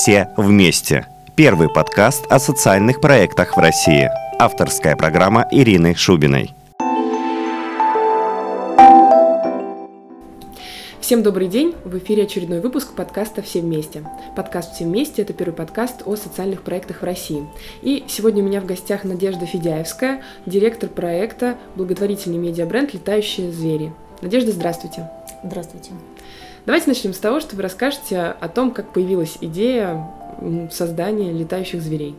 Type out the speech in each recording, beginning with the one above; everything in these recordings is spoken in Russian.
«Все вместе». Первый подкаст о социальных проектах в России. Авторская программа Ирины Шубиной. Всем добрый день! В эфире очередной выпуск подкаста «Все вместе». Подкаст «Все вместе» — это первый подкаст о социальных проектах в России. И сегодня у меня в гостях Надежда Федяевская, директор проекта благотворительный медиабренд «Летающие звери». Надежда, здравствуйте! Здравствуйте! Давайте начнем с того, что вы расскажете о том, как появилась идея создания летающих зверей.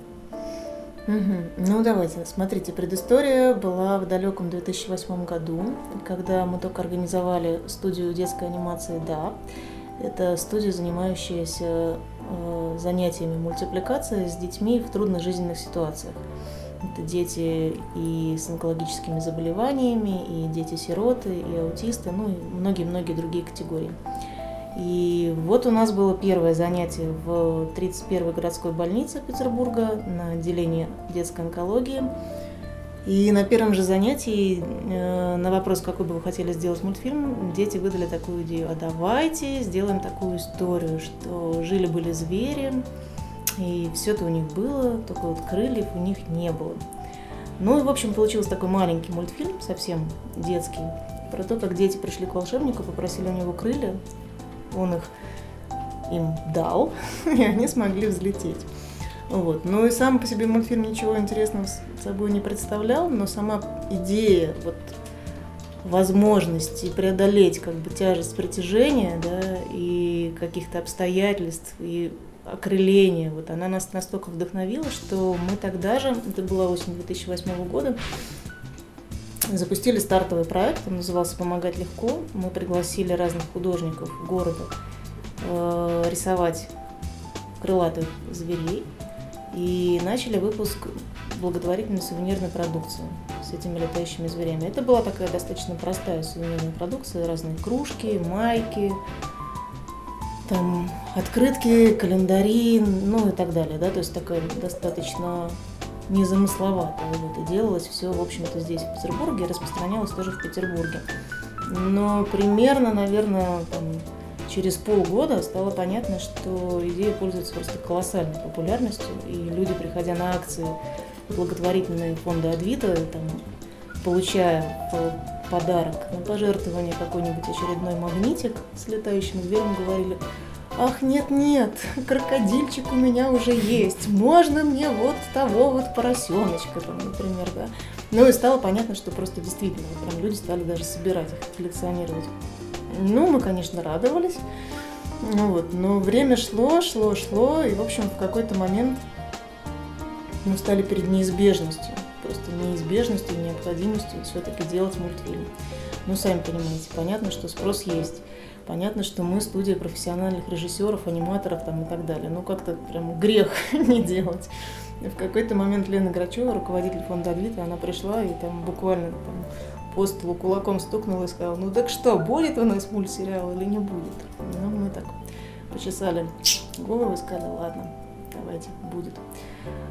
Угу. Ну, давайте. Смотрите, предыстория была в далеком 2008 году, когда мы только организовали студию детской анимации «Да». Это студия, занимающаяся э, занятиями мультипликации с детьми в трудных жизненных ситуациях. Это дети и с онкологическими заболеваниями, и дети-сироты, и аутисты, ну и многие-многие другие категории. И вот у нас было первое занятие в 31-й городской больнице Петербурга на отделении детской онкологии. И на первом же занятии э, на вопрос, какой бы вы хотели сделать мультфильм, дети выдали такую идею, а давайте сделаем такую историю, что жили-были звери, и все это у них было, только вот крыльев у них не было. Ну и, в общем, получился такой маленький мультфильм, совсем детский, про то, как дети пришли к волшебнику, попросили у него крылья, он их им дал, и они смогли взлететь. Вот. Ну и сам по себе мультфильм ничего интересного собой не представлял, но сама идея вот, возможности преодолеть как бы тяжесть притяжения да, и каких-то обстоятельств и окрыления, вот она нас настолько вдохновила, что мы тогда же, это была осень 2008 года, запустили стартовый проект, он назывался «Помогать легко». Мы пригласили разных художников города э, рисовать крылатых зверей и начали выпуск благотворительной сувенирной продукции с этими летающими зверями. Это была такая достаточно простая сувенирная продукция, разные кружки, майки, там открытки, календари, ну и так далее, да, то есть такая достаточно незамысловато. Вот, и делалось все, в общем-то, здесь, в Петербурге, распространялось тоже в Петербурге. Но примерно, наверное, там, через полгода стало понятно, что идея пользуется просто колоссальной популярностью, и люди, приходя на акции благотворительные фонды Адвита, там, получая подарок на пожертвование какой-нибудь очередной магнитик с летающим зверем, говорили – ах, нет-нет, крокодильчик у меня уже есть, можно мне вот того вот поросеночка, там, например, да. Ну и стало понятно, что просто действительно, прям люди стали даже собирать их, коллекционировать. Ну, мы, конечно, радовались, ну вот, но время шло, шло, шло, и, в общем, в какой-то момент мы стали перед неизбежностью, просто неизбежностью, необходимостью все-таки делать мультфильм. Ну, сами понимаете, понятно, что спрос есть. Понятно, что мы студия профессиональных режиссеров, аниматоров там и так далее. Ну, как-то прям грех не делать. И в какой-то момент Лена Грачева, руководитель фонда Адвита, она пришла и там буквально там, по столу кулаком стукнула и сказала, ну так что, будет у нас мультсериал или не будет? Ну, мы так почесали голову и сказали, ладно, давайте, будет.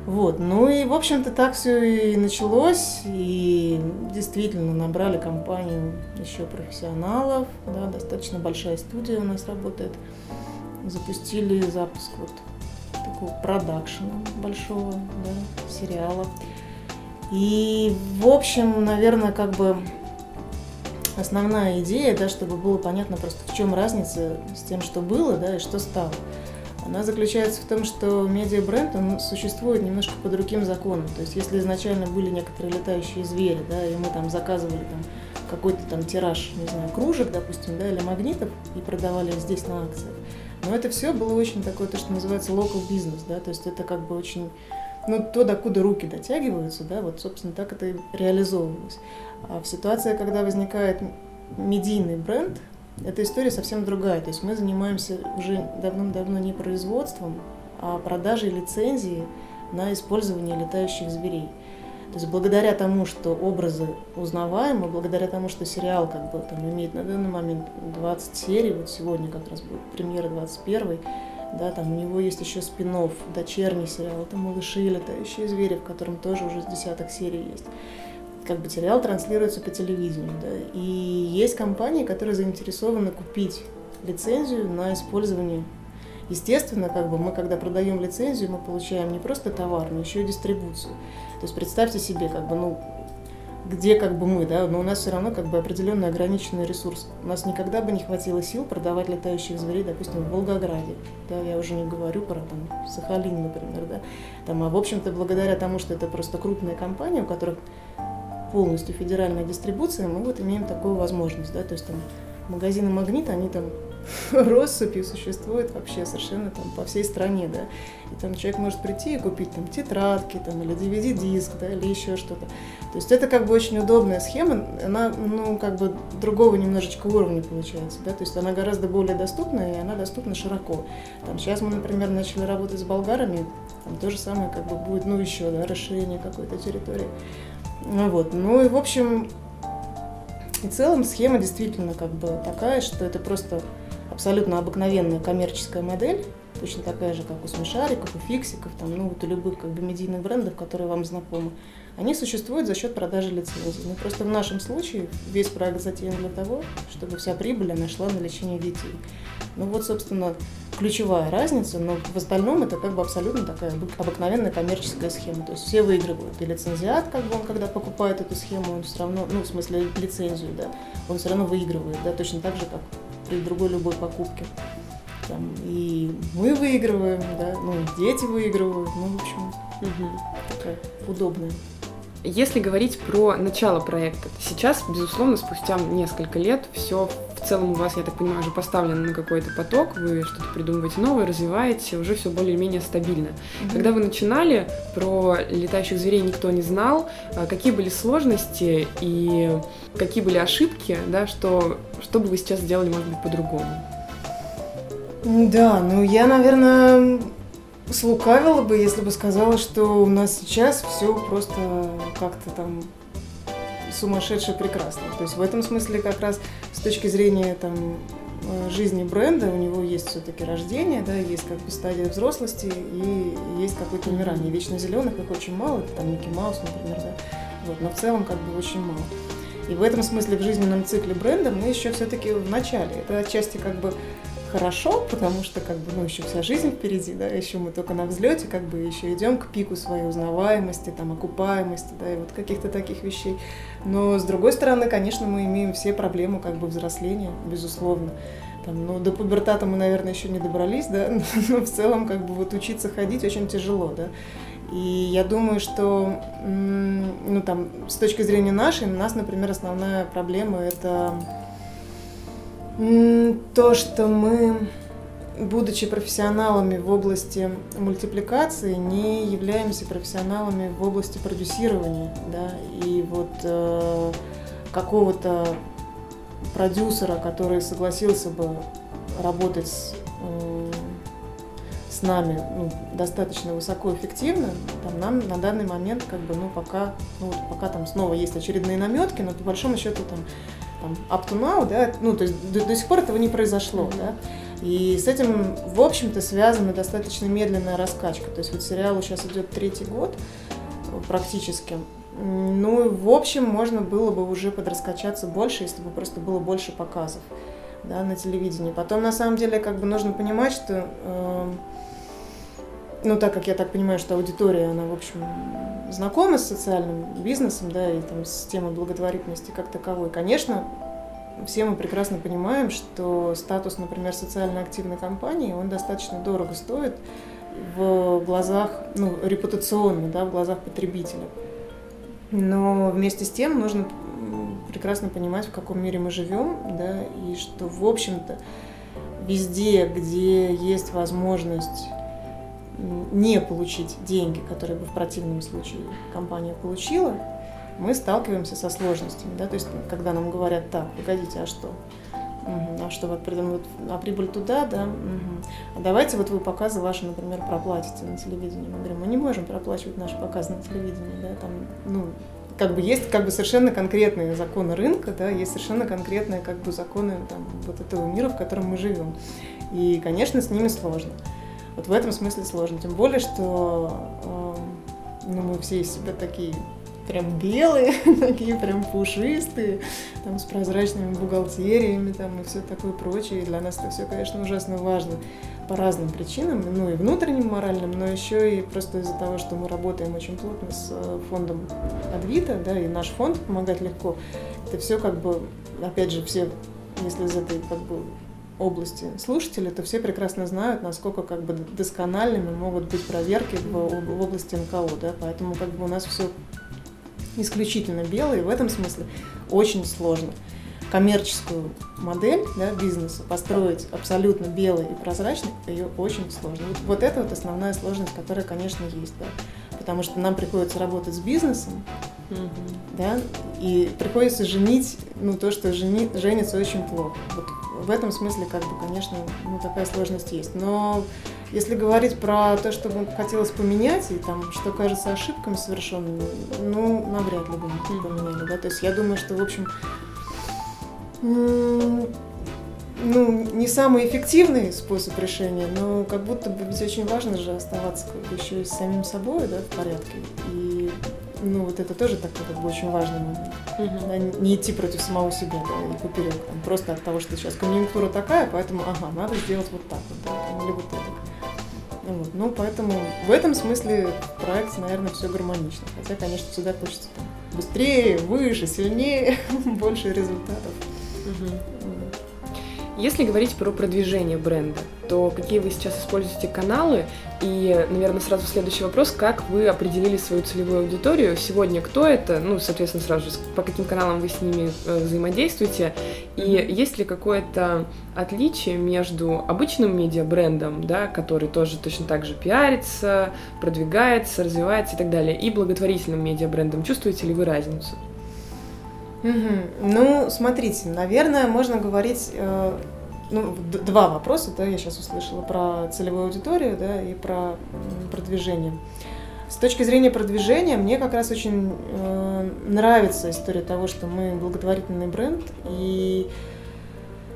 Вот, ну и, в общем-то, так все и началось, и действительно набрали компанию еще профессионалов, да, достаточно большая студия у нас работает. Запустили запуск вот такого продакшена большого, да, сериала. И, в общем, наверное, как бы основная идея, да, чтобы было понятно просто, в чем разница с тем, что было, да, и что стало она заключается в том, что медиабренд, он существует немножко по другим законам. То есть если изначально были некоторые летающие звери, да, и мы там заказывали там какой-то там тираж, не знаю, кружек, допустим, да, или магнитов и продавали здесь на акциях. Но это все было очень такое, то, что называется local business, да, то есть это как бы очень, ну, то, докуда руки дотягиваются, да, вот, собственно, так это и реализовывалось. А в ситуации, когда возникает медийный бренд, эта история совсем другая. То есть мы занимаемся уже давным-давно не производством, а продажей лицензии на использование летающих зверей. То есть благодаря тому, что образы узнаваемы, благодаря тому, что сериал как бы там имеет на данный момент 20 серий, вот сегодня как раз будет премьера 21 да, там у него есть еще спин дочерний сериал, это «Малыши и летающие звери», в котором тоже уже с десяток серий есть как бы сериал транслируется по телевидению, да, и есть компании, которые заинтересованы купить лицензию на использование естественно, как бы мы, когда продаем лицензию, мы получаем не просто товар, но еще и дистрибуцию. То есть представьте себе, как бы, ну, где как бы мы, да, но у нас все равно как бы определенный ограниченный ресурс. У нас никогда бы не хватило сил продавать летающих зверей, допустим, в Волгограде, да, я уже не говорю про там Сахалин, например, да, там, а в общем-то благодаря тому, что это просто крупная компания, у которых полностью федеральная дистрибуция, мы вот имеем такую возможность, да, то есть там магазины «Магнит», они там россыпью существуют вообще совершенно там по всей стране, да. И там человек может прийти и купить там тетрадки там, или DVD-диск, да, или еще что-то. То есть это как бы очень удобная схема, она, ну, как бы другого немножечко уровня получается, да, то есть она гораздо более доступная, и она доступна широко. Там сейчас мы, например, начали работать с болгарами, там то же самое как бы будет, ну, еще, да, расширение какой-то территории. Ну, вот, ну, и, в общем, и в целом схема действительно как бы такая, что это просто абсолютно обыкновенная коммерческая модель, точно такая же, как у смешариков, у фиксиков, там, ну, вот у любых как бы медийных брендов, которые вам знакомы. Они существуют за счет продажи лицензий. Но ну, просто в нашем случае весь проект затеян для того, чтобы вся прибыль нашла на лечение детей. Ну вот, собственно, ключевая разница, но в остальном это как бы абсолютно такая обыкновенная коммерческая схема. То есть все выигрывают. И лицензиат, как бы он, когда покупает эту схему, он все равно, ну, в смысле лицензию, да, он все равно выигрывает, да, точно так же, как при другой любой покупке. Там, и мы выигрываем, да, ну и дети выигрывают, ну, в общем, угу, такая удобная. Если говорить про начало проекта, сейчас, безусловно, спустя несколько лет все в целом у вас, я так понимаю, уже поставлено на какой-то поток, вы что-то придумываете новое, развиваете, уже все более-менее стабильно. Mm-hmm. Когда вы начинали, про летающих зверей никто не знал, а какие были сложности и какие были ошибки, да, что, что бы вы сейчас сделали, может быть, по-другому? Да, ну я, наверное, слукавила бы, если бы сказала, что у нас сейчас все просто как-то там сумасшедше прекрасно. То есть в этом смысле как раз с точки зрения там э, жизни бренда, у него есть все-таки рождение, да, есть как бы стадия взрослости и есть какое-то умирание. Вечно зеленых их очень мало, это там Микки Маус, например, да. Вот, но в целом как бы очень мало. И в этом смысле в жизненном цикле бренда мы еще все-таки в начале. Это отчасти как бы хорошо, потому что как бы, ну, еще вся жизнь впереди, да, еще мы только на взлете, как бы еще идем к пику своей узнаваемости, там, окупаемости, да, и вот каких-то таких вещей. Но, с другой стороны, конечно, мы имеем все проблемы, как бы, взросления, безусловно. Там, ну, до пубертата мы, наверное, еще не добрались, да, но в целом, как бы, вот учиться ходить очень тяжело, да. И я думаю, что, ну, там, с точки зрения нашей, у нас, например, основная проблема – это то, что мы, будучи профессионалами в области мультипликации, не являемся профессионалами в области продюсирования, да, и вот э, какого-то продюсера, который согласился бы работать с, э, с нами ну, достаточно высокоэффективно, там, нам на данный момент как бы, ну, пока, ну, вот, пока там снова есть очередные наметки, но по большому счету там там, up to now, да, ну, то есть до, до сих пор этого не произошло, да, и с этим, в общем-то, связана достаточно медленная раскачка, то есть вот сериалу сейчас идет третий год практически, ну, в общем, можно было бы уже подраскачаться больше, если бы просто было больше показов, да, на телевидении. Потом, на самом деле, как бы нужно понимать, что э, ну, так как я так понимаю, что аудитория, она, в общем, знакома с социальным бизнесом, да, и там с темой благотворительности как таковой, конечно, все мы прекрасно понимаем, что статус, например, социально активной компании, он достаточно дорого стоит в глазах, ну, репутационно, да, в глазах потребителя. Но вместе с тем нужно прекрасно понимать, в каком мире мы живем, да, и что, в общем-то, везде, где есть возможность не получить деньги, которые бы в противном случае компания получила, мы сталкиваемся со сложностями. Да? То есть, когда нам говорят, так, погодите, а что? Угу. А что, вот, а прибыль туда, да? Угу. А давайте вот вы показы ваши, например, проплатите на телевидении. Мы говорим, мы не можем проплачивать наши показы на телевидении, да, там, ну, как бы есть как бы совершенно конкретные законы рынка, да, есть совершенно конкретные как бы законы там, вот этого мира, в котором мы живем. И, конечно, с ними сложно. Вот в этом смысле сложно. Тем более, что э, ну, мы все из себя такие прям белые, такие прям пушистые, там с прозрачными бухгалтериями там и все такое прочее. И для нас это все, конечно, ужасно важно по разным причинам, ну и внутренним моральным, но еще и просто из-за того, что мы работаем очень плотно с э, фондом Адвита, да, и наш фонд помогать легко. Это все как бы, опять же, все, если из этой как бы области слушатели, то все прекрасно знают, насколько как бы доскональными могут быть проверки в, в области НКО, да, поэтому как бы у нас все исключительно белое, и в этом смысле очень сложно коммерческую модель да, бизнеса построить абсолютно белой и прозрачной, ее очень сложно. Вот, вот это вот основная сложность, которая, конечно, есть, да. Потому что нам приходится работать с бизнесом, mm-hmm. да, и приходится женить, ну, то, что жени, женится очень плохо. Вот в этом смысле, как бы, конечно, ну, такая сложность есть. Но если говорить про то, что бы хотелось поменять, и там, что кажется ошибками совершенными, ну, навряд ли бы мы поменяли, да. То есть я думаю, что, в общем, ну, не самый эффективный способ решения, но как будто бы ведь очень важно же оставаться как бы еще и с самим собой, да, в порядке. И ну, вот это тоже такой как бы очень важный момент. Угу. Не идти против самого себя, да, и поперек. Там, просто от того, что сейчас конъюнктура такая, поэтому, ага, надо сделать вот так вот, да, или вот это. Вот. Ну, поэтому в этом смысле проект, наверное, все гармонично. Хотя, конечно, всегда хочется там, быстрее, выше, сильнее, больше результатов. Если говорить про продвижение бренда, то какие вы сейчас используете каналы? И, наверное, сразу следующий вопрос, как вы определили свою целевую аудиторию? Сегодня кто это? Ну, соответственно, сразу же, по каким каналам вы с ними э, взаимодействуете? И есть ли какое-то отличие между обычным медиабрендом, да, который тоже точно так же пиарится, продвигается, развивается и так далее, и благотворительным медиабрендом? Чувствуете ли вы разницу? Угу. Ну, смотрите, наверное, можно говорить э, ну, два вопроса, да, я сейчас услышала про целевую аудиторию, да, и про продвижение. С точки зрения продвижения, мне как раз очень э, нравится история того, что мы благотворительный бренд, и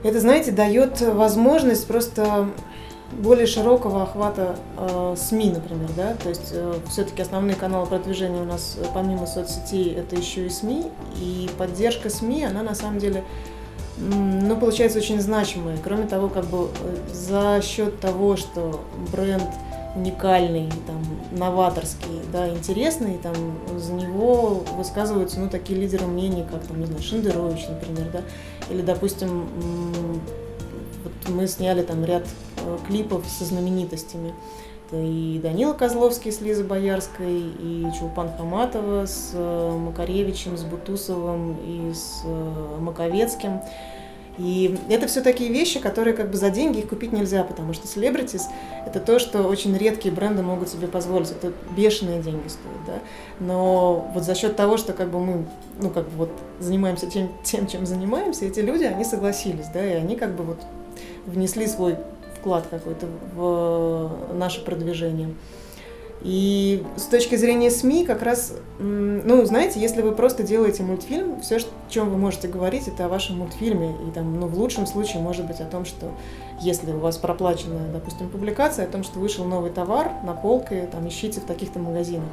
это, знаете, дает возможность просто более широкого охвата э, СМИ, например, да, то есть э, все-таки основные каналы продвижения у нас э, помимо соцсетей это еще и СМИ, и поддержка СМИ, она на самом деле, ну, получается очень значимая. Кроме того, как бы э, за счет того, что бренд уникальный, там, новаторский, да, интересный, там, за него высказываются, ну, такие лидеры мнений, как, там, не знаю, Шендерович, например, да, или, допустим, вот мы сняли там ряд Э, клипов со знаменитостями. Это и Данила Козловский с Лизой Боярской, и Чулпан Хаматова с э, Макаревичем, с Бутусовым и с э, Маковецким. И это все такие вещи, которые как бы за деньги их купить нельзя, потому что селебритис – это то, что очень редкие бренды могут себе позволить. Это бешеные деньги стоят, да. Но вот за счет того, что как бы мы, ну как бы вот занимаемся тем, тем, чем занимаемся, эти люди, они согласились, да, и они как бы вот внесли свой вклад какой-то в наше продвижение. И с точки зрения СМИ, как раз, ну, знаете, если вы просто делаете мультфильм, все, о чем вы можете говорить, это о вашем мультфильме. И там, ну, в лучшем случае, может быть, о том, что если у вас проплачена, допустим, публикация о том, что вышел новый товар на полке, там, ищите в таких-то магазинах.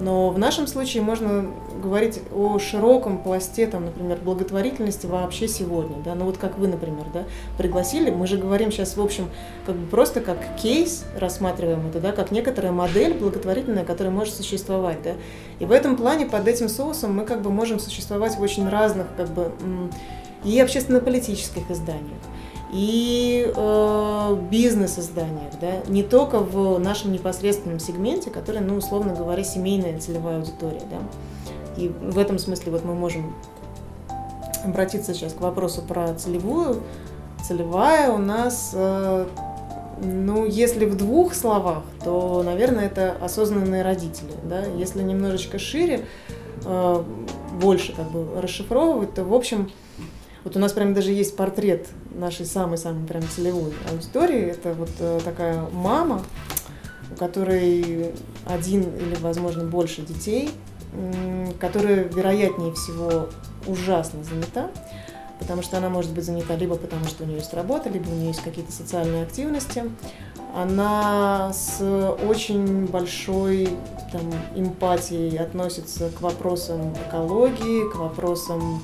Но в нашем случае можно говорить о широком пласте, там, например, благотворительности вообще сегодня, да, ну вот как вы, например, да, пригласили, мы же говорим сейчас, в общем, как бы просто как кейс рассматриваем это, да, как некоторая модель благотворительная, которая может существовать, да, и в этом плане под этим соусом мы как бы можем существовать в очень разных, как бы, и общественно-политических изданиях, и э, бизнес-изданиях, да, не только в нашем непосредственном сегменте, который, ну, условно говоря, семейная целевая аудитория, да. И в этом смысле вот мы можем обратиться сейчас к вопросу про целевую. Целевая у нас, э, ну, если в двух словах, то, наверное, это осознанные родители, да. Если немножечко шире, э, больше как бы расшифровывать, то, в общем, вот у нас прям даже есть портрет нашей самой-самой прям целевой аудитории. Это вот э, такая мама, у которой один или, возможно, больше детей, которая, вероятнее всего, ужасно занята, потому что она может быть занята либо потому, что у нее есть работа, либо у нее есть какие-то социальные активности. она с очень большой там, эмпатией относится к вопросам экологии, к вопросам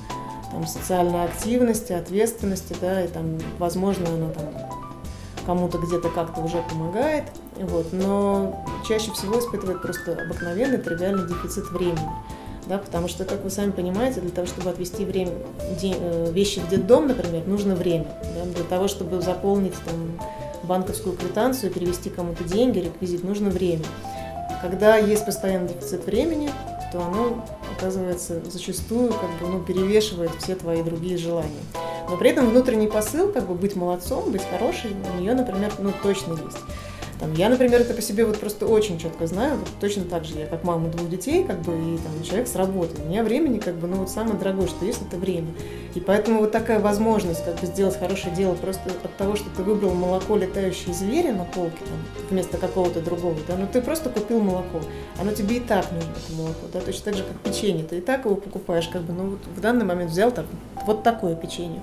там, социальной активности, ответственности, да, и там, возможно, она там кому-то где-то как-то уже помогает, вот, но чаще всего испытывает просто обыкновенный тривиальный дефицит времени. Да, потому что, как вы сами понимаете, для того, чтобы отвести время, день, э, вещи в детдом, например, нужно время. Да, для того, чтобы заполнить там, банковскую квитанцию перевести кому-то деньги, реквизит, нужно время. Когда есть постоянный дефицит времени, то оно, оказывается, зачастую как бы, ну, перевешивает все твои другие желания. Но при этом внутренний посыл, как бы быть молодцом, быть хорошей, у нее, например, ну, точно есть. Там, я, например, это по себе вот просто очень четко знаю, вот точно так же я, как мама двух детей, как бы, и там человек с работы. У меня времени, как бы, ну вот самое дорогое, что есть, это время. И поэтому вот такая возможность, как бы, сделать хорошее дело просто от того, что ты выбрал молоко летающие звери на полке, там, вместо какого-то другого, да, ну ты просто купил молоко. Оно тебе и так нужно, это молоко, да, точно так же, как печенье. Ты и так его покупаешь, как бы, ну вот в данный момент взял так, вот такое печенье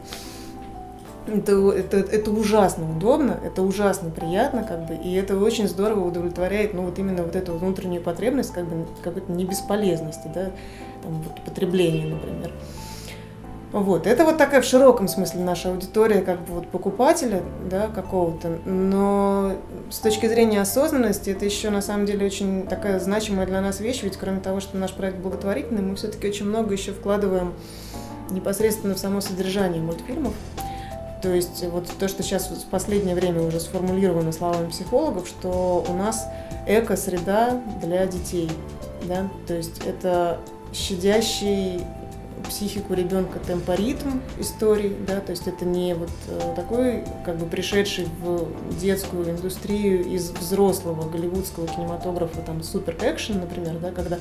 это, это, это ужасно удобно, это ужасно приятно, как бы, и это очень здорово удовлетворяет, ну, вот именно вот эту внутреннюю потребность, как бы, какой-то небесполезности, да, там, вот, потребления, например. Вот, это вот такая в широком смысле наша аудитория, как бы вот покупателя, да, какого-то, но с точки зрения осознанности это еще на самом деле очень такая значимая для нас вещь, ведь кроме того, что наш проект благотворительный, мы все-таки очень много еще вкладываем непосредственно в само содержание мультфильмов. То есть вот то, что сейчас в последнее время уже сформулировано словами психологов, что у нас эко-среда для детей. Да? То есть это щадящий психику ребенка темпоритм истории, да, то есть это не вот э, такой, как бы пришедший в детскую индустрию из взрослого голливудского кинематографа, там, супер экшен, например, да, когда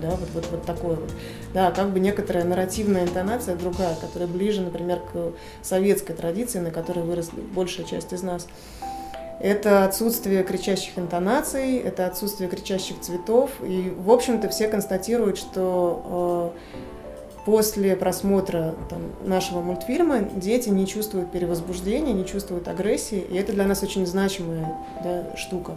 да, вот, вот, вот такое вот. Да, как бы некоторая нарративная интонация другая, которая ближе, например, к советской традиции, на которой выросла большая часть из нас. Это отсутствие кричащих интонаций, это отсутствие кричащих цветов. И, в общем-то, все констатируют, что э, после просмотра там, нашего мультфильма дети не чувствуют перевозбуждения, не чувствуют агрессии. И это для нас очень значимая да, штука.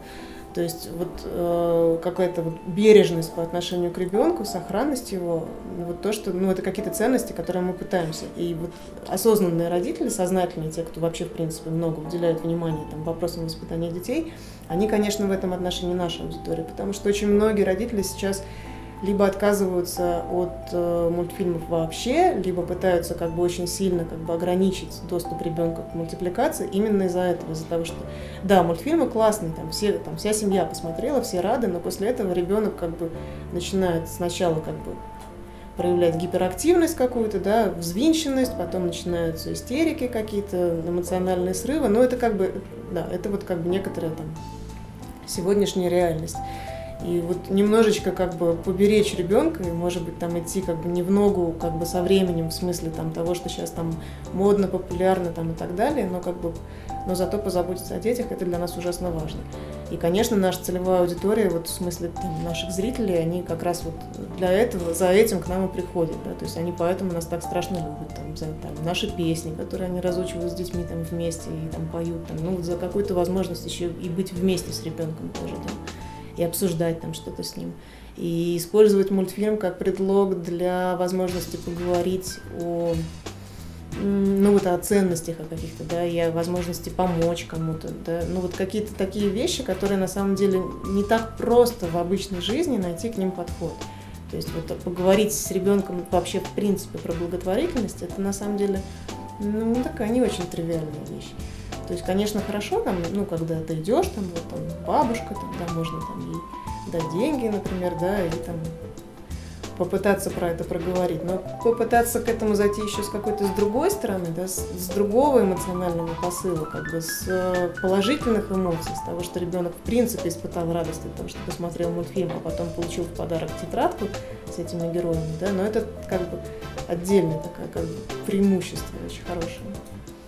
То есть вот э, какая-то вот бережность по отношению к ребенку, сохранность его, вот то, что, ну, это какие-то ценности, которые мы пытаемся. И вот осознанные родители, сознательные, те, кто вообще, в принципе, много уделяют внимания там, вопросам воспитания детей, они, конечно, в этом отношении наша аудитория, потому что очень многие родители сейчас либо отказываются от э, мультфильмов вообще, либо пытаются как бы очень сильно как бы ограничить доступ ребенка к мультипликации именно из-за этого, из-за того, что да, мультфильмы классные, там все, там вся семья посмотрела, все рады, но после этого ребенок как бы начинает сначала как бы проявлять гиперактивность какую-то, да, взвинченность, потом начинаются истерики какие-то, эмоциональные срывы, но это как бы, да, это вот как бы некоторая там сегодняшняя реальность. И вот немножечко как бы поберечь ребенка и, может быть, там идти как бы не в ногу как бы со временем, в смысле там того, что сейчас там модно, популярно там и так далее, но как бы, но зато позаботиться о детях, это для нас ужасно важно. И, конечно, наша целевая аудитория, вот в смысле там, наших зрителей, они как раз вот для этого, за этим к нам и приходят, да, то есть они поэтому нас так страшно любят, там, за там, наши песни, которые они разучивают с детьми там вместе и там поют, там, ну, за какую-то возможность еще и быть вместе с ребенком тоже, да и обсуждать там что-то с ним. И использовать мультфильм как предлог для возможности поговорить о ну вот о ценностях о каких-то, да, и о возможности помочь кому-то, да, ну вот какие-то такие вещи, которые на самом деле не так просто в обычной жизни найти к ним подход. То есть вот поговорить с ребенком вообще в принципе про благотворительность, это на самом деле, ну такая не очень тривиальная вещь. То есть, конечно, хорошо, там, ну, когда ты идешь, там, вот там бабушка, тогда можно там ей дать деньги, например, да, или там попытаться про это проговорить, но попытаться к этому зайти еще с какой-то с другой стороны, да, с, с другого эмоционального посыла, как бы с э, положительных эмоций, с того, что ребенок в принципе испытал радость от того, что посмотрел мультфильм, а потом получил в подарок тетрадку с этими героями, да, но это как бы отдельное такое как бы преимущество очень хорошее.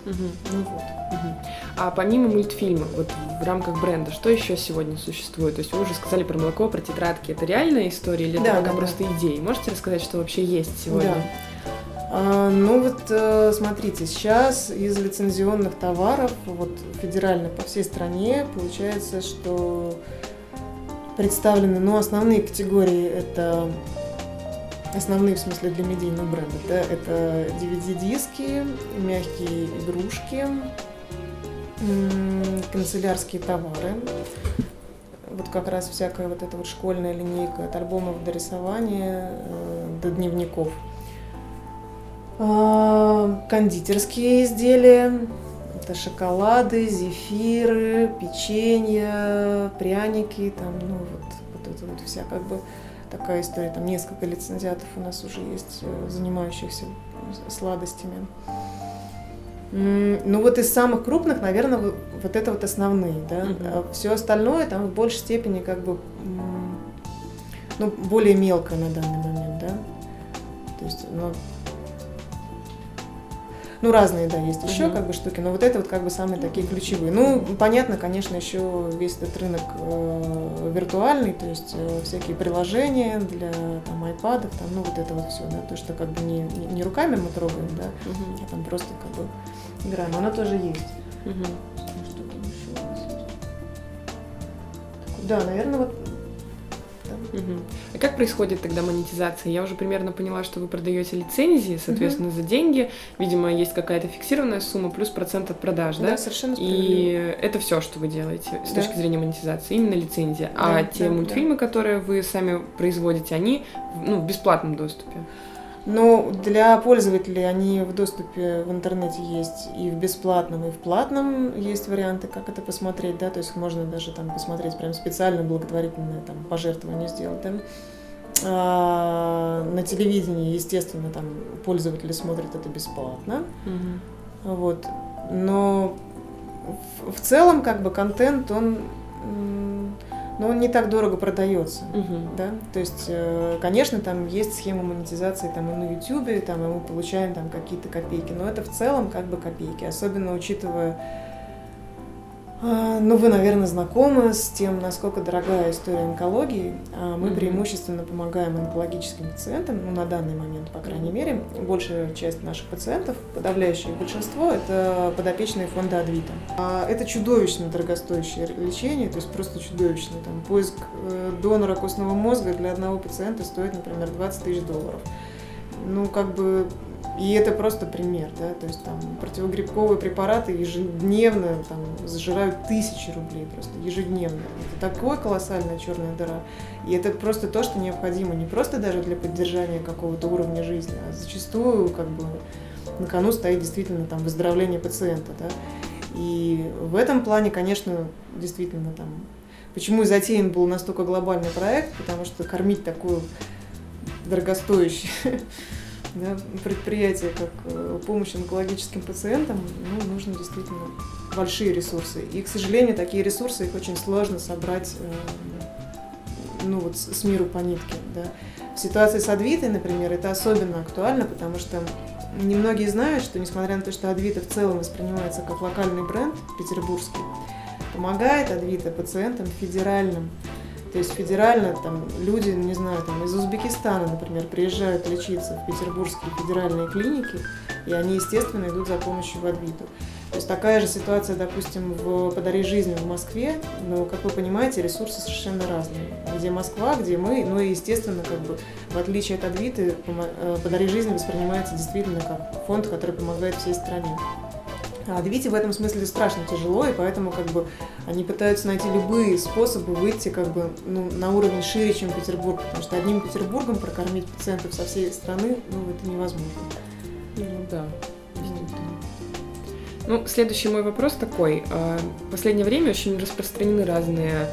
Угу. Ну вот. Угу. А помимо мультфильма, вот в рамках бренда, что еще сегодня существует? То есть вы уже сказали про молоко, про тетрадки. Это реальная история или да, это да, просто да. идеи? Можете рассказать, что вообще есть сегодня? Да. А, ну вот э, смотрите, сейчас из лицензионных товаров вот федерально по всей стране получается, что представлены, ну, основные категории это основные в смысле для медийного бренда, да, это DVD-диски, мягкие игрушки, канцелярские товары, вот как раз всякая вот эта вот школьная линейка от альбомов до рисования, э, до дневников. А, кондитерские изделия, это шоколады, зефиры, печенье, пряники, там, ну вот, вот это вот вся как бы такая история. Там несколько лицензиатов у нас уже есть, э, занимающихся сладостями. Ну вот из самых крупных, наверное, вот это вот основные, да. Uh-huh. А все остальное там в большей степени как бы ну, более мелкое на данный момент, да. То есть, ну, ну, разные, да, есть еще uh-huh. как бы штуки, но вот это вот как бы самые такие ключевые. Ну, понятно, конечно, еще весь этот рынок э, виртуальный, то есть э, всякие приложения для там айпадов, там, ну, вот это вот все, да, то, что как бы не, не руками мы трогаем, да, uh-huh. а там просто как бы играем. Оно тоже есть. Uh-huh. Что там еще у нас есть? Да, наверное, вот Угу. А как происходит тогда монетизация? Я уже примерно поняла, что вы продаете лицензии, соответственно, угу. за деньги. Видимо, есть какая-то фиксированная сумма плюс процент от продаж, да? Да, совершенно И это все, что вы делаете с да. точки зрения монетизации, именно лицензия. А да, а те да, мультфильмы, да. которые вы сами производите, они ну, в бесплатном доступе? Но для пользователей они в доступе в интернете есть и в бесплатном, и в платном есть варианты, как это посмотреть, да, то есть можно даже там посмотреть прям специально благотворительное там пожертвование сделать, да. А, на телевидении, естественно, там пользователи смотрят это бесплатно, угу. вот, но в, в целом как бы контент он но он не так дорого продается, угу. да, то есть, э, конечно, там есть схема монетизации там и на YouTube, там и мы получаем там какие-то копейки, но это в целом как бы копейки, особенно учитывая ну, вы, наверное, знакомы с тем, насколько дорогая история онкологии. А, мы преимущественно помогаем онкологическим пациентам, ну, на данный момент, по крайней мере. Большая часть наших пациентов, подавляющее большинство, это подопечные фонда Адвита. А, это чудовищно дорогостоящее лечение, то есть просто чудовищно. Там, поиск э, донора костного мозга для одного пациента стоит, например, 20 тысяч долларов. Ну, как бы и это просто пример, да, то есть там противогрибковые препараты ежедневно там сжирают тысячи рублей просто ежедневно. Это такое колоссальная черная дыра. И это просто то, что необходимо не просто даже для поддержания какого-то уровня жизни, а зачастую как бы на кону стоит действительно там выздоровление пациента, да. И в этом плане, конечно, действительно там Почему и затеян был настолько глобальный проект, потому что кормить такую дорогостоящую да, предприятие, как э, помощь онкологическим пациентам, ну, нужно действительно большие ресурсы. И, к сожалению, такие ресурсы, их очень сложно собрать э, ну, вот с миру по нитке. Да. В ситуации с Адвитой, например, это особенно актуально, потому что немногие знают, что несмотря на то, что Адвита в целом воспринимается как локальный бренд петербургский, помогает Адвита пациентам федеральным то есть федерально там люди, не знаю, там из Узбекистана, например, приезжают лечиться в петербургские федеральные клиники, и они, естественно, идут за помощью в Адвиту. То есть такая же ситуация, допустим, в «Подари жизнь» в Москве, но, как вы понимаете, ресурсы совершенно разные. Где Москва, где мы, ну и, естественно, как бы, в отличие от Адвиты, э, «Подари жизнь» воспринимается действительно как фонд, который помогает всей стране. А Двите в этом смысле страшно тяжело, и поэтому как бы они пытаются найти любые способы выйти как бы ну, на уровень шире, чем Петербург, потому что одним Петербургом прокормить пациентов со всей страны, ну, это невозможно. Ну да, Ну, следующий мой вопрос такой. А, в последнее время очень распространены разные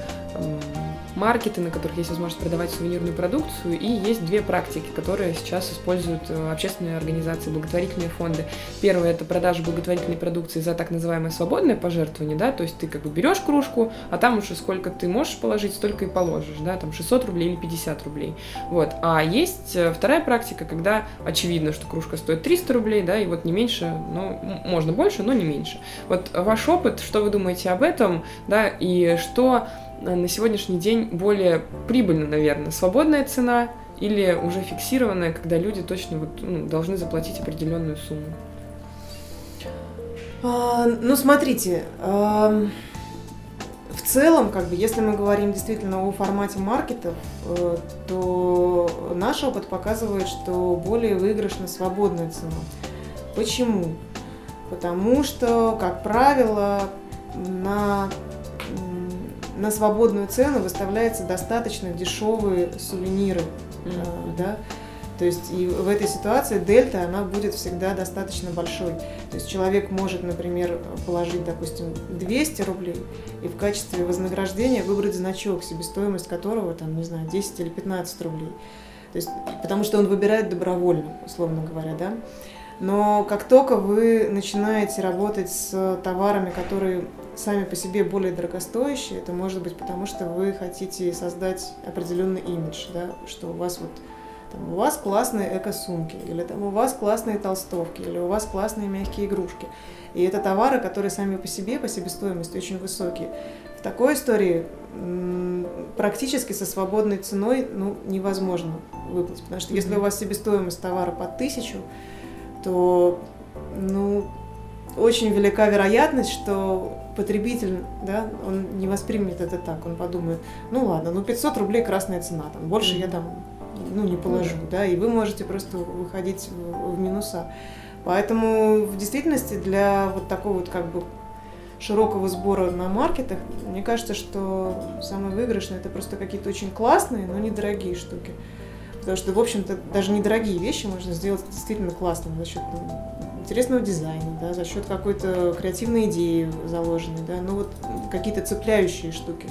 маркеты, на которых есть возможность продавать сувенирную продукцию, и есть две практики, которые сейчас используют э, общественные организации, благотворительные фонды. Первое – это продажа благотворительной продукции за так называемое свободное пожертвование, да, то есть ты как бы берешь кружку, а там уже сколько ты можешь положить, столько и положишь, да, там 600 рублей или 50 рублей. Вот. А есть э, вторая практика, когда очевидно, что кружка стоит 300 рублей, да, и вот не меньше, ну, можно больше, но не меньше. Вот ваш опыт, что вы думаете об этом, да, и что на сегодняшний день более прибыльно, наверное, свободная цена или уже фиксированная, когда люди точно вот, ну, должны заплатить определенную сумму? А, ну, смотрите, а, в целом, как бы, если мы говорим действительно о формате маркетов, э, то наш опыт показывает, что более выигрышна свободная цена. Почему? Потому что, как правило, на, на свободную цену выставляются достаточно дешевые сувениры. Mm-hmm. Да? То есть и в этой ситуации дельта, она будет всегда достаточно большой. То есть человек может, например, положить, допустим, 200 рублей и в качестве вознаграждения выбрать значок, себестоимость которого, там, не знаю, 10 или 15 рублей. То есть, потому что он выбирает добровольно, условно говоря, да. Но как только вы начинаете работать с товарами, которые сами по себе более дорогостоящие, это может быть потому, что вы хотите создать определенный имидж, да, что у вас вот там, у вас классные эко-сумки, или там у вас классные толстовки, или у вас классные мягкие игрушки. И это товары, которые сами по себе, по себестоимости очень высокие. В такой истории практически со свободной ценой ну, невозможно выплатить. Потому что если у вас себестоимость товара по тысячу, то ну, очень велика вероятность, что потребитель, да, он не воспримет это так, он подумает, ну ладно, ну 500 рублей красная цена, там, больше я там ну, не положу, да, и вы можете просто выходить в, в минуса. Поэтому в действительности для вот такого вот как бы широкого сбора на маркетах, мне кажется, что самое выигрышное это просто какие-то очень классные, но недорогие штуки. Потому что, в общем-то, даже недорогие вещи можно сделать действительно классными за счет ну, интересного дизайна, да, за счет какой-то креативной идеи заложенной, да, ну вот какие-то цепляющие штуки.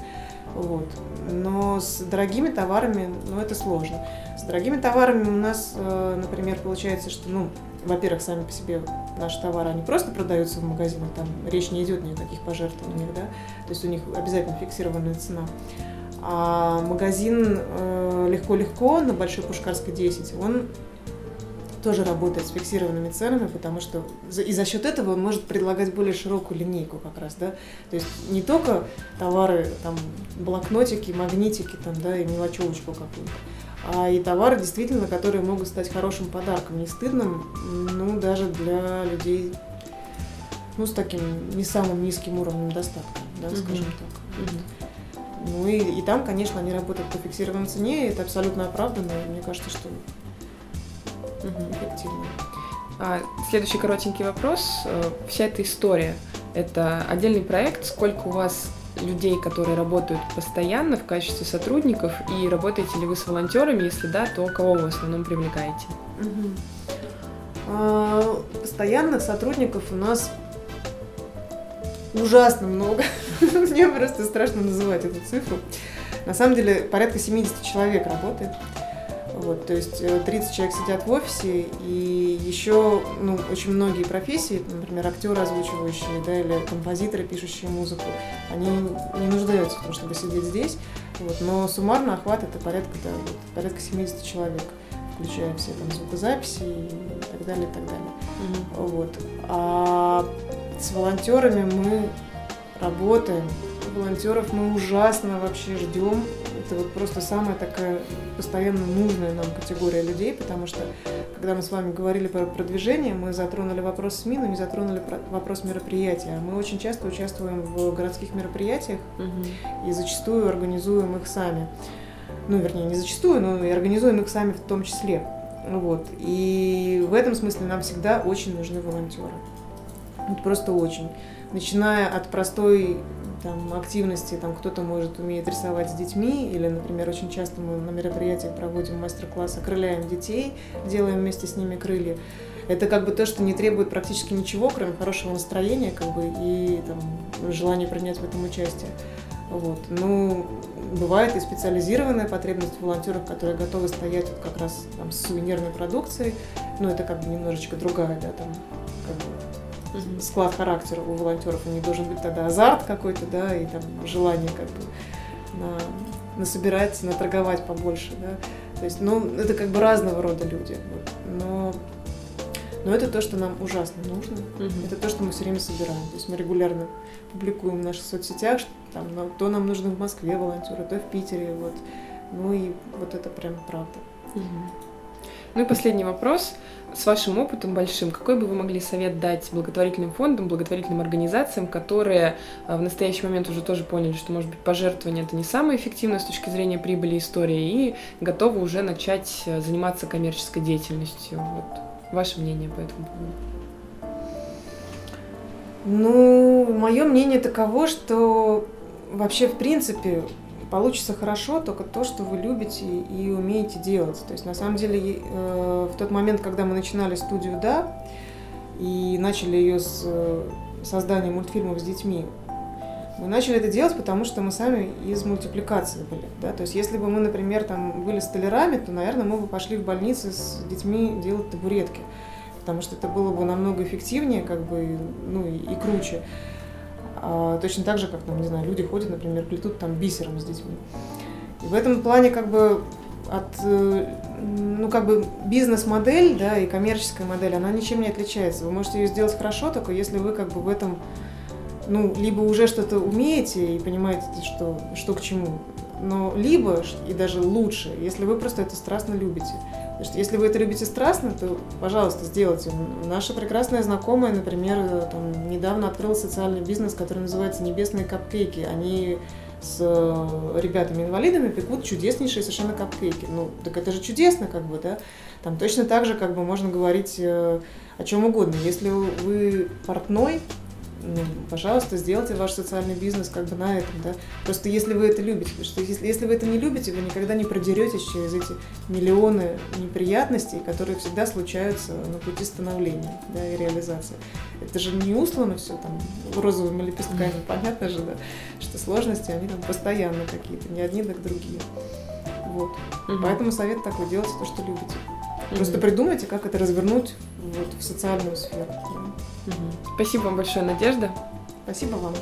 Вот. Но с дорогими товарами, ну, это сложно. С дорогими товарами у нас, э, например, получается, что, ну, во-первых, сами по себе наши товары, они просто продаются в магазинах, там речь не идет ни о каких пожертвованиях, да, то есть у них обязательно фиксированная цена. А магазин э, легко-легко на Большой Пушкарской 10, он тоже работает с фиксированными ценами, потому что и за счет этого он может предлагать более широкую линейку как раз, да, то есть не только товары, там, блокнотики, магнитики, там, да, и мелочевочку какую-то, а и товары действительно, которые могут стать хорошим подарком, не стыдным, ну, даже для людей, ну, с таким не самым низким уровнем достатка, да, mm-hmm. скажем так. Mm-hmm. Ну и, и там, конечно, они работают по фиксированной цене, и это абсолютно оправданно, и мне кажется, что угу. эффективно. А, следующий коротенький вопрос. Э, вся эта история – это отдельный проект. Сколько у вас людей, которые работают постоянно в качестве сотрудников, и работаете ли вы с волонтерами? Если да, то кого вы в основном привлекаете? Угу. А, постоянных сотрудников у нас ужасно много. Мне просто страшно называть эту цифру. На самом деле порядка 70 человек работает. Вот, то есть 30 э, человек сидят в офисе, и еще ну, очень многие профессии, например, актеры озвучивающие, да, или композиторы, пишущие музыку, они не нуждаются в том, чтобы сидеть здесь. Вот, но суммарно охват это порядка, да, вот, порядка 70 человек, включая все там звукозаписи и так далее, и так далее. Mm-hmm. Вот. А с волонтерами мы работаем. Волонтеров мы ужасно вообще ждем это вот просто самая такая постоянно нужная нам категория людей, потому что когда мы с вами говорили про продвижение, мы затронули вопрос СМИ, но не затронули вопрос мероприятия. Мы очень часто участвуем в городских мероприятиях угу. и зачастую организуем их сами. Ну, вернее, не зачастую, но и организуем их сами в том числе. Вот. И в этом смысле нам всегда очень нужны волонтеры. Вот просто очень. Начиная от простой там, активности, там кто-то может умеет рисовать с детьми, или, например, очень часто мы на мероприятиях проводим мастер-классы, крыляем детей, делаем вместе с ними крылья. Это как бы то, что не требует практически ничего, кроме хорошего настроения, как бы, и там, желания принять в этом участие. Вот. Ну, бывает и специализированная потребность волонтеров, которые готовы стоять вот как раз там, с сувенирной продукцией. Ну, это как бы немножечко другая, да, там, как бы, склад характера у волонтеров, у них должен быть тогда азарт какой-то, да, и там желание как бы на, насобирать, наторговать побольше, да. То есть, ну, это как бы разного рода люди. Вот. Но, но это то, что нам ужасно нужно. Угу. Это то, что мы все время собираем. То есть мы регулярно публикуем в наших соцсетях, что там, то нам нужно в Москве волонтеры, то в Питере. Вот. Ну и вот это прям правда. Ну и последний вопрос. С вашим опытом большим, какой бы вы могли совет дать благотворительным фондам, благотворительным организациям, которые а, в настоящий момент уже тоже поняли, что, может быть, пожертвование это не самое эффективное с точки зрения прибыли истории, и готовы уже начать а, заниматься коммерческой деятельностью? Вот ваше мнение по этому поводу? Ну, мое мнение таково, что вообще, в принципе, получится хорошо только то, что вы любите и умеете делать. То есть, на самом деле, э, в тот момент, когда мы начинали студию «Да», и начали ее с э, создания мультфильмов с детьми, мы начали это делать, потому что мы сами из мультипликации были. Да? То есть, если бы мы, например, там были столярами, то, наверное, мы бы пошли в больницы с детьми делать табуретки, потому что это было бы намного эффективнее, как бы, ну и, и круче. А, точно так же, как, там, не знаю, люди ходят, например, плетут там бисером с детьми. И в этом плане как бы от, э, ну, как бы бизнес-модель, да, и коммерческая модель, она ничем не отличается. Вы можете ее сделать хорошо, только если вы как бы в этом, ну, либо уже что-то умеете и понимаете, что, что к чему, но либо, и даже лучше, если вы просто это страстно любите. Потому что если вы это любите страстно, то, пожалуйста, сделайте. Наша прекрасная знакомая, например, там, недавно открыла социальный бизнес, который называется «Небесные капкейки». Они с э, ребятами-инвалидами пекут чудеснейшие совершенно капкейки. Ну, так это же чудесно, как бы, да? Там точно так же, как бы, можно говорить э, о чем угодно. Если вы портной, ну, пожалуйста, сделайте ваш социальный бизнес как бы на этом, да. Просто если вы это любите, потому что если, если вы это не любите, вы никогда не продеретесь через эти миллионы неприятностей, которые всегда случаются на пути становления, да, и реализации. Это же не услано все там розовыми лепестками, понятно же, да, что сложности, они там постоянно какие-то, не одни, так другие. Вот. Угу. Поэтому совет такой, делайте то, что любите. Просто придумайте, как это развернуть вот, в социальную сферу. Спасибо вам большое, Надежда. Спасибо вам.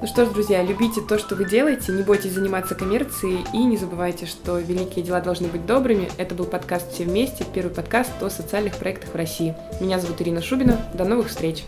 Ну что ж, друзья, любите то, что вы делаете, не бойтесь заниматься коммерцией и не забывайте, что великие дела должны быть добрыми. Это был подкаст «Все вместе», первый подкаст о социальных проектах в России. Меня зовут Ирина Шубина. До новых встреч!